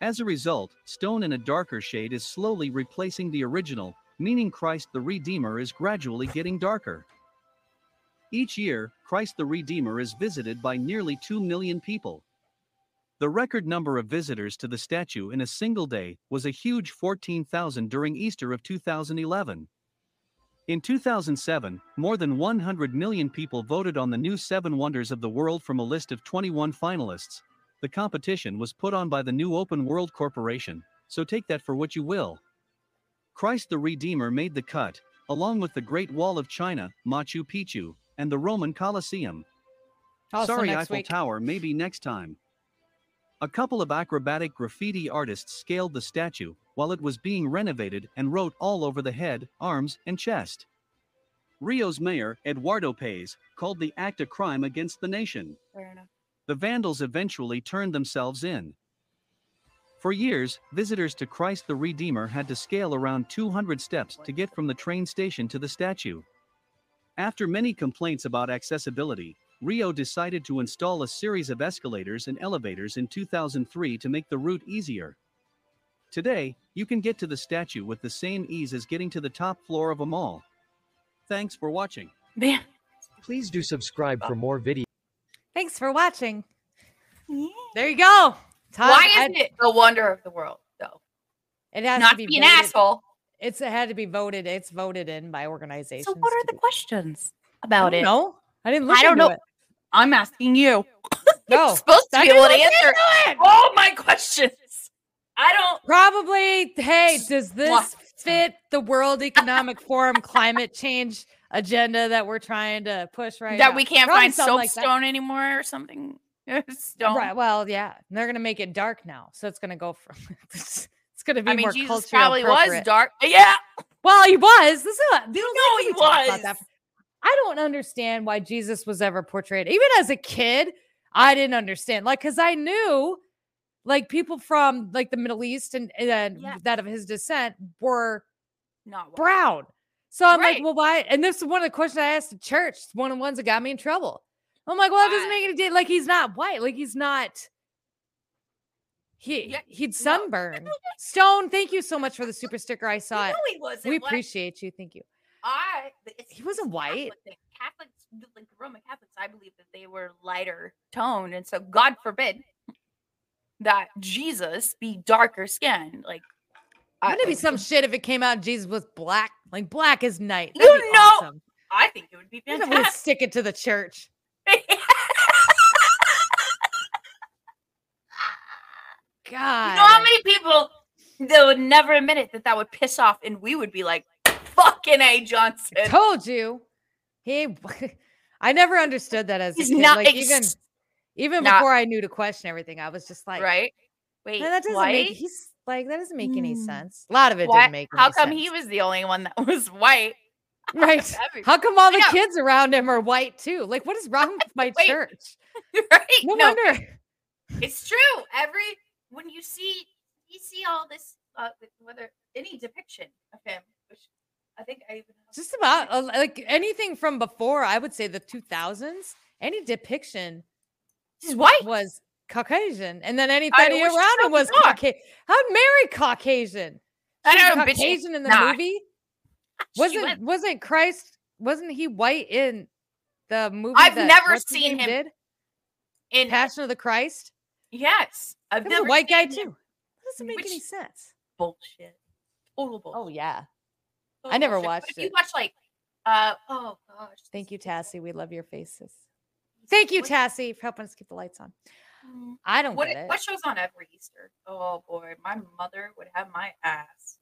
As a result, stone in a darker shade is slowly replacing the original, meaning Christ the Redeemer is gradually getting darker. Each year, Christ the Redeemer is visited by nearly 2 million people. The record number of visitors to the statue in a single day was a huge 14,000 during Easter of 2011. In 2007, more than 100 million people voted on the new Seven Wonders of the World from a list of 21 finalists. The competition was put on by the New Open World Corporation, so take that for what you will. Christ the Redeemer made the cut, along with the Great Wall of China, Machu Picchu, and the Roman Colosseum. Also Sorry, Eiffel week. Tower, maybe next time. A couple of acrobatic graffiti artists scaled the statue while it was being renovated and wrote all over the head, arms, and chest. Rio's mayor, Eduardo Paes, called the act a crime against the nation. Fair enough. The vandals eventually turned themselves in. For years, visitors to Christ the Redeemer had to scale around 200 steps to get from the train station to the statue. After many complaints about accessibility, Rio decided to install a series of escalators and elevators in 2003 to make the route easier. Today, you can get to the statue with the same ease as getting to the top floor of a mall. Thanks for watching. Man. Please do subscribe for more videos. Thanks for watching. There you go. Todd, Why isn't it the wonder of the world, though? It has Not to to be be an asshole. It's it had to be voted. It's voted in by organizations. So, what are the be- questions I about don't it? know. I didn't look I don't into know. it. I'm asking you. No, You're supposed to be able to answer all my questions. I don't. Probably. Hey, does this fit the World Economic Forum climate change agenda that we're trying to push right that now? we can't Probably find something like soapstone anymore or something. Stone. Right. Well, yeah. And they're gonna make it dark now, so it's gonna go from. it's gonna be I mean, more Jesus probably was dark. Yeah. Well, he was. This is what, You this is know like he we about that. was. I don't understand why Jesus was ever portrayed. Even as a kid, I didn't understand. Like, because I knew, like, people from like the Middle East and, and Yeah. that of his descent were Not brown. So I'm like, well, why? And this is one of the questions I asked the church. It's one of the ones that got me in trouble. I'm like, well, that doesn't make any di- like he's not white. Like he's not. He Yeah, he'd no. sunburn. Stone, thank you so much for the super sticker. I saw it. he wasn't. We white. appreciate you. Thank you. I. He wasn't a white. Catholic. Catholics, like the Roman Catholics, I believe that they were lighter toned, and so God forbid that Jesus be darker skinned. Like, Wouldn't it be some shit if it came out Jesus was black? Like black as night. You That'd be know- awesome. I think it would be Even if we fantastic. stick it to the church. God. You know how many people that would never admit it that that would piss off, and we would be like, "Fucking a Johnson." told you. He I never understood that as a He's kid. not like even even not- before I knew to question everything, I was just like, right? Wait, "No, that doesn't white? make he's like that doesn't make any Hmm. sense. A lot of it Why- didn't make How come sense. he was the only one that was white? right? How come all the kids around him are white too? Like, what is wrong with my Wait. church? right? No, No, wonder. it's true. Every when you see you see all this, uh, whether any depiction of him, I think I even have- Just about uh, like anything from before, I would say the 2000s, any depiction he's white. was Caucasian, and then anybody wish around him was. Caucasian. How Mary Caucasian? I She was know, bitch. Caucasian in the Nah. movie. Wasn't was- wasn't Christ? Wasn't he white in the movie? I've that never seen him Did in Passion of the Christ? yes, I've never a white guy him. too. That doesn't make any sense. Bullshit. Total bullshit. Oh yeah. Total never bullshit. Watched if You it. watch like, uh, oh gosh. Thank you, Tassie. We love your faces. Thank you, What- Tassie, for helping us keep the lights on. Mm. I don't What get it. what shows on every Easter? Oh boy, my mother would have my ass.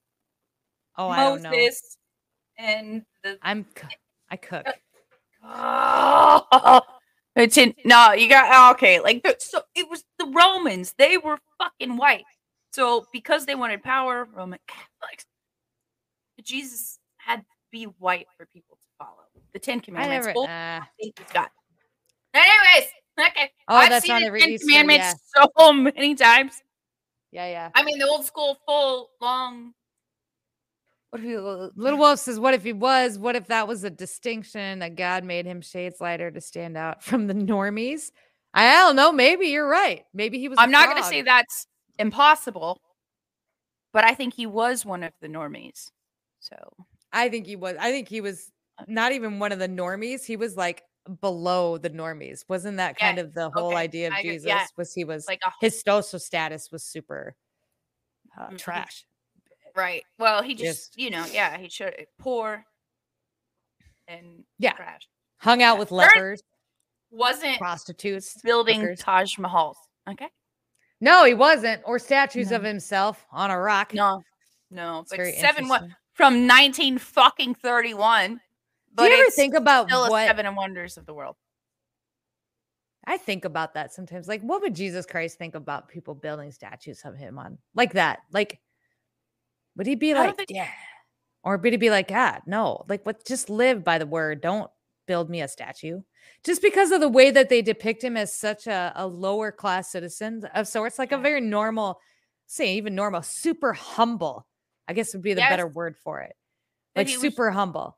oh, I don't know. Moses and the I'm I cook. Oh, it's in no, you got okay. Like so, it was the Romans. They were fucking white. So because they wanted power, Roman Catholics, Jesus had to be white for people to follow. The Ten Commandments. I never. Old nah. faith is God. Anyways, okay. Oh, I've that's seen on the Ten Easter, Commandments so many times. Yeah, yeah. I mean, the old school, full, long. What if you? Little Wolf says, "What if he was? What if that was a distinction that God made him shades lighter to stand out from the normies?" I don't know. Maybe you're right. Maybe he was. I'm not going to say that's impossible, but I think he was one of the normies. So I think he was. I think he was not even one of the normies. He was like below the normies. Wasn't that kind Yeah, of the whole okay, idea of I Jesus? yeah. Was he was like a his social status was super uh, Mhm. trash. right. Well, he just Just- you know yeah he should poor and Yeah. trash. Hung out Yeah. with lepers, Wasn't prostitutes, building hookers. Taj Mahals. Okay. No, he wasn't. Or statues of himself on a rock. No, no. It's But seven interesting. From nineteen fucking thirty one. Do But you ever think about still what seven wonders of the world. I think about that sometimes. Like, what would Jesus Christ think about people building statues of him on like that? Like, would he be like, think- yeah, or would he be like, God, no, like, what? Just live by the word. Don't build me a statue. Just because of the way that they depict him as such a, a lower class citizen of sorts, like a very normal, say even normal, super humble. I guess would be the better word for it. Like he was- super humble.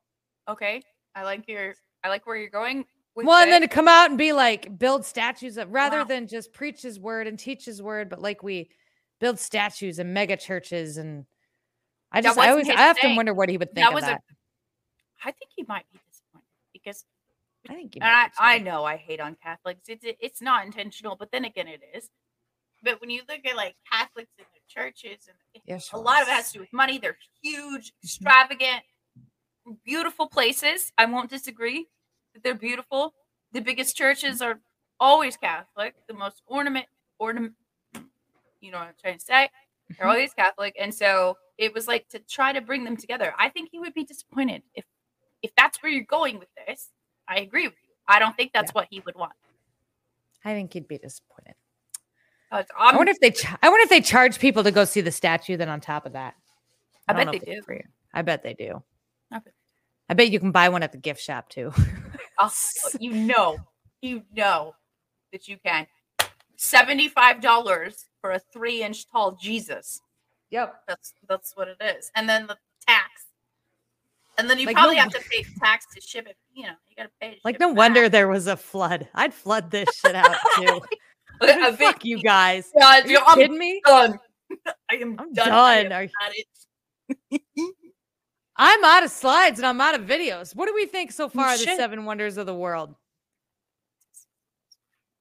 Okay. I like your. I like where you're going. With Well, and then to come out and be like, build statues of rather Wow. than just preach his word and teach his word, but like we build statues and mega churches. And I just, I always, I often thing. wonder what he would think that of was that. a. I think he might be disappointed because I think, he And might I, I know I hate on Catholics. It's it's not intentional, but then again, it is. But when you look at like Catholics and their churches, and Yes, a lot of it has to do with money. They're huge, extravagant, beautiful places. I won't disagree that they're beautiful. The biggest churches are always Catholic. The most ornament ornament. You know what I'm trying to say? They're Mhm. always Catholic, and so it was like to try to bring them together. I think he would be disappointed if if that's where you're going with this. I agree with you. I don't think that's what he would want. I think he'd be disappointed. Uh, I I'm, wonder if they, ch- I wonder if they charge people to go see the statue. Then on top of that, I don't bet they do. free. I bet they do. I bet- I bet you can buy one at the gift shop too. I'll- you know, you know that you can. Seventy-five dollars for a three-inch tall Jesus. yep. That's that's what it is, and then the tax, and then you Like, probably no- have to pay tax to ship it. You know, you got to pay. Like no wonder back. there was a flood. I'd flood this shit out too. A big- Fuck you guys. Yeah, Are you I'm kidding me? done. I am I'm done. I am done. Are- at it. I'm out of slides and I'm out of videos. What do we think so far? of The seven wonders of the world.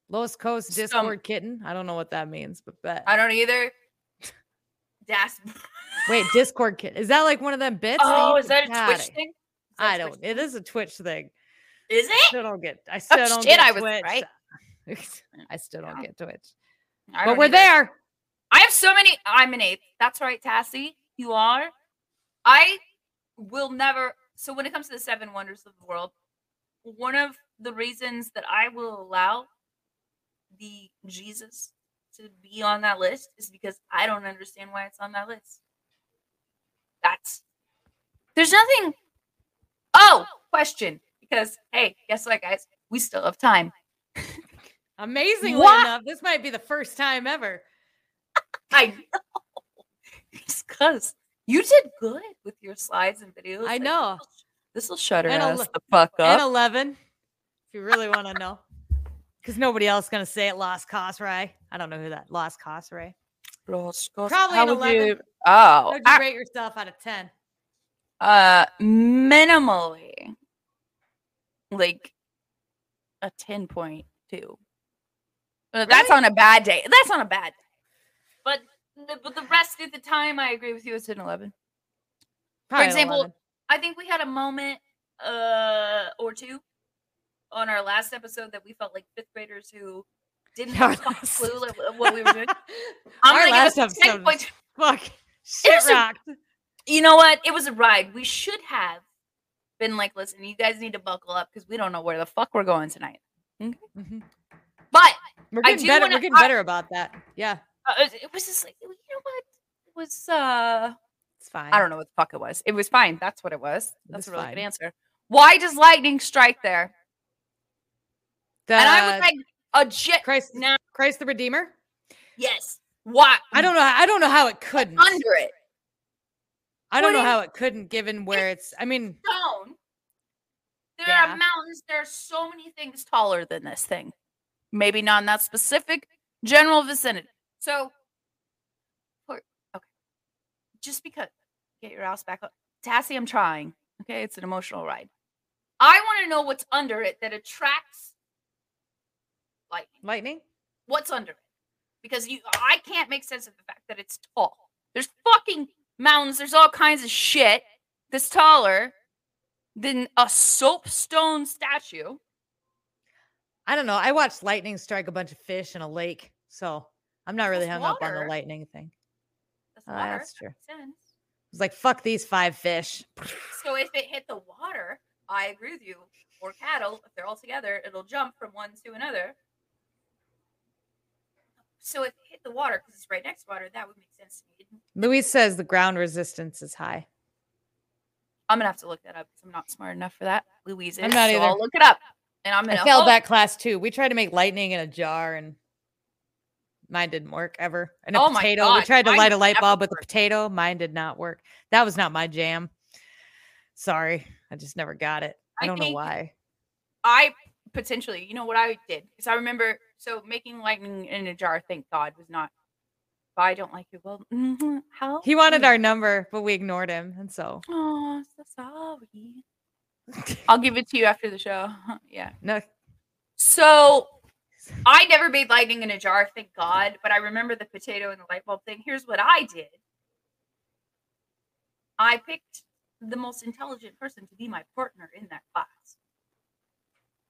Los Coast Some- Discord kitten. I don't know what that means, but bet. I don't either. Das. Wait, Discord kitten. Is that like one of them bits? that Oh, you is that a can- Twitch God, thing? Is that a I Twitch don't. It thing? is a Twitch thing. Is I it? still don't get. I oh, still don't shit, get I was Twitch. right. I still don't Yeah. get Twitch. I But we're either. there. I have so many. I'm an eighth. That's right, Tassie. You are. I will never. So when it comes to the seven wonders of the world, one of the reasons that I will allow the Jesus to be on that list is because I don't understand why it's on that list. That's there's nothing. Oh, question. Because hey, guess what, guys? We still have time. Amazingly what? enough, this might be the first time ever. I know. because you did good with your slides and videos. I know. This will shut her and ass ele- the fuck up. And 11, if you really want to know. Because nobody else going to say it. Lost Cosray. I don't know who that. Lost Cosray. Lost Cosray. Probably How an 11. You, oh. How'd you I, rate yourself out of 10? Uh, Minimally. Like a 10.2. That's on a bad day. That's on a bad day. But the, but the rest of the time, I agree with you. It's an 11. Probably For example, 11. I think we had a moment uh, or two on our last episode that we felt like fifth graders who didn't have a clue of what we were doing. I'm our last episode. Was, fuck. Shit rocked. A, you know what? It was a ride. We should have been like, listen, you guys need to buckle up because we don't know where the fuck we're going tonight. Okay. Mm-hmm. But we're getting better. wanna- We're getting I- better about that. Yeah, uh, it was just like, you know what? It was uh it's fine. I don't know what the fuck it was. It was fine. That's what it was. It That's was a really fine. good answer. Why does lightning strike there? The, and I was like, a jet. Christ, Now, Christ the Redeemer. yes. Why? I don't know. I don't know how it couldn't. under it. I don't what know how it couldn't, given where it's. I mean, Stone. There Yeah. are mountains. There are so many things taller than this thing. Maybe not in that specific general vicinity. So, okay. Just because, get your ass back up. Tassie, I'm trying. Okay, it's an emotional ride. I want to know what's under it that attracts lightning. lightning. what's under it because you I can't make sense of the fact that it's tall. There's fucking mountains, there's all kinds of shit that's taller than a soapstone statue. I don't know. I watched lightning strike a bunch of fish in a lake, so I'm not really That's hung up on the lightning thing. That's ah, water. that's true. makes. It's like fuck these five fish. So if it hit the water, I agree with you. Or cattle, if they're all together, it'll jump from one to another. So if it hit the water because it's right next to water, that would make sense to me. Louise says the ground resistance is high. I'm gonna have to look that up because I'm not smart enough for that. Louise is. I'm not so either. I'll look it up. And I'm I gonna failed that class too. We tried to make lightning in a jar and mine didn't work ever. And a Oh potato. We tried to light a light bulb with a potato. Mine did not work. That was not my jam. Sorry. I just never got it. I I don't know why. I potentially, you know what I did? Because I remember, so making lightning in a jar, thank God, was not. But I don't like it. Well, mhm, how? He wanted our number, but we ignored him. And so Oh, so sorry. I'll give it to you after the show. yeah. no So I never made lightning in a jar, thank God. But I remember the potato and the light bulb thing. Here's what I did. I picked the most intelligent person to be my partner in that class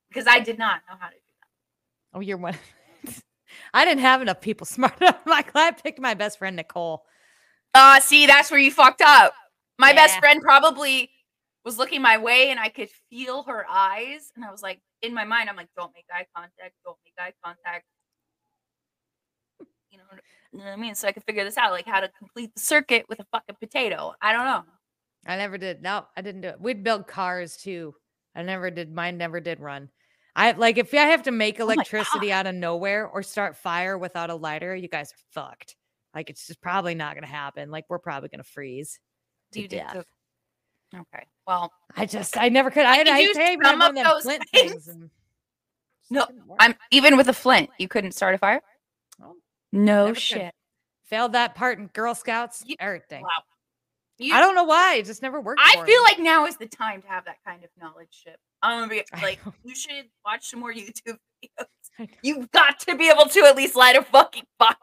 because I did not know how to do that. Oh, you're one. I didn't have enough people smart enough. Like I picked my best friend Nicole. Uh, see, that's where you fucked up. My best friend probably was looking my way and I could feel her eyes. And I was like, in my mind, I'm like, don't make eye contact, don't make eye contact. You know, you know what I mean? So I could figure this out, like how to complete the circuit with a fucking potato. I don't know. I never did. No, I didn't do it. We'd build cars too. I never did. Mine never did run. I like if I have to make Oh electricity out of nowhere or start fire without a lighter, you guys are fucked. Like it's just probably not gonna happen. Like we're probably gonna freeze to You did death. Okay. Well, I just I never could. I, could I, even some had of those flint things. things. No. I'm even with a flint, you couldn't start a fire? Oh, No never could. shit. failed that part in Girl Scouts. You- everything. Wow. You, I don't know why. It just never worked. I feel me. like now is the time to have that kind of knowledge ship. I'm gonna be like, you should watch some more YouTube videos. You've got to be able to at least light a fucking fire.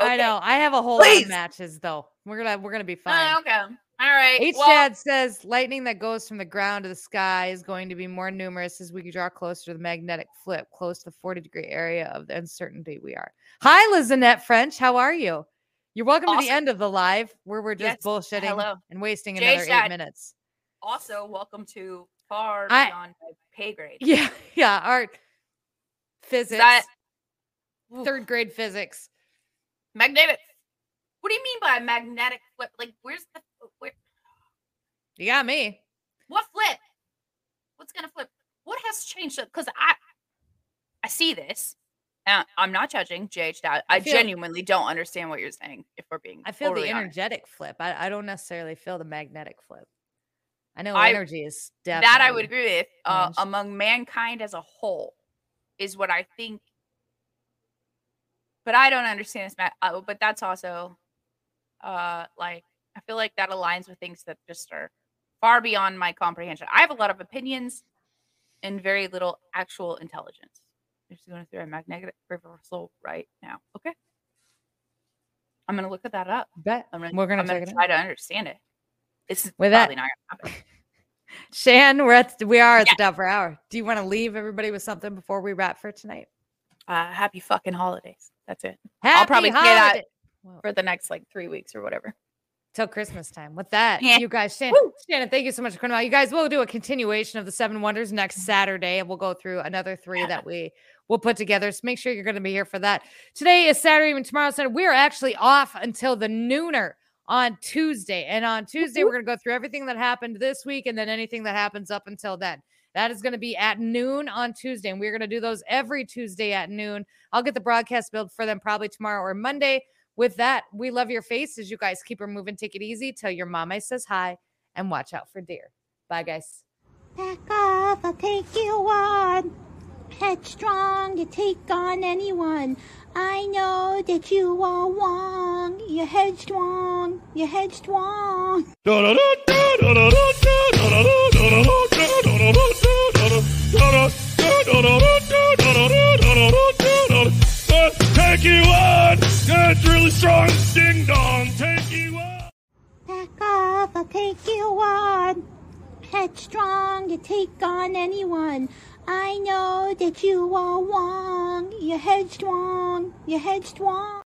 I know. I have a whole lot of matches though. We're gonna we're gonna be Uh, fine. okay. All right. H well, Dad says lightning that goes from the ground to the sky is going to be more numerous as we draw closer to the magnetic flip, close to the 40 degree area of the uncertainty we are. Hi, Lizanette French. How are you? You're welcome to the end of the live where we're just Yes, bullshitting hello. and wasting Jay another eight minutes. also, welcome to far I- beyond my pay grade. Yeah, yeah. Art, physics, That third grade physics. magnetic. What do you mean by magnetic flip? Like, where's the? You got me. What flip? What's gonna flip? What has changed? Because I, I see this. And I'm not judging JH I, I feel- genuinely don't understand what you're saying. If we're being, I feel totally the honest. energetic flip. I, I don't necessarily feel the magnetic flip. I know I- energy is definitely that I would agree with. Uh, among mankind as a whole, is what I think. But I don't understand this, Matt. Uh, but that's also, uh, like I feel like that aligns with things that just are far beyond my comprehension. I have a lot of opinions and very little actual intelligence. I'm Just going through a magnetic reversal right now. Okay. I'm gonna look at that up. Bet I'm gonna, we're gonna I'm check gonna it try to understand it. It's With that- probably not gonna happen. Shan, we're at we are at the top of our hour. Do you want to leave everybody with something before we wrap for tonight? Uh, happy fucking holidays. That's it. Happy I'll probably say that holiday- for the next like three weeks or whatever. Till Christmas time. With that, Yeah. you guys, Shannon, Shannon, thank you so much for coming out. You guys, we'll do a continuation of the Seven Wonders next mm-hmm. Saturday, and we'll go through another three that we will put together. So make sure you're going to be here for that. Today is Saturday, and tomorrow's Saturday. We are actually off until the nooner on Tuesday, and on Tuesday we're going to go through everything that happened this week, and then anything that happens up until then. That is going to be at noon on Tuesday, and we're going to do those every Tuesday at noon. I'll get the broadcast built for them probably tomorrow or Monday. With that, we love your faces. You guys keep her moving. Take it easy. Tell your mama says hi and watch out for deer. Bye, guys. Back off, I'll take you on. Headstrong, you take on anyone. I know that you are wrong. You're headstrong, you're headstrong. Take you on! That's really strong ding dong! Take you on! Back off, I'll take you on. Headstrong, you take on anyone. I know that you are wrong. You're headstrong, you're headstrong.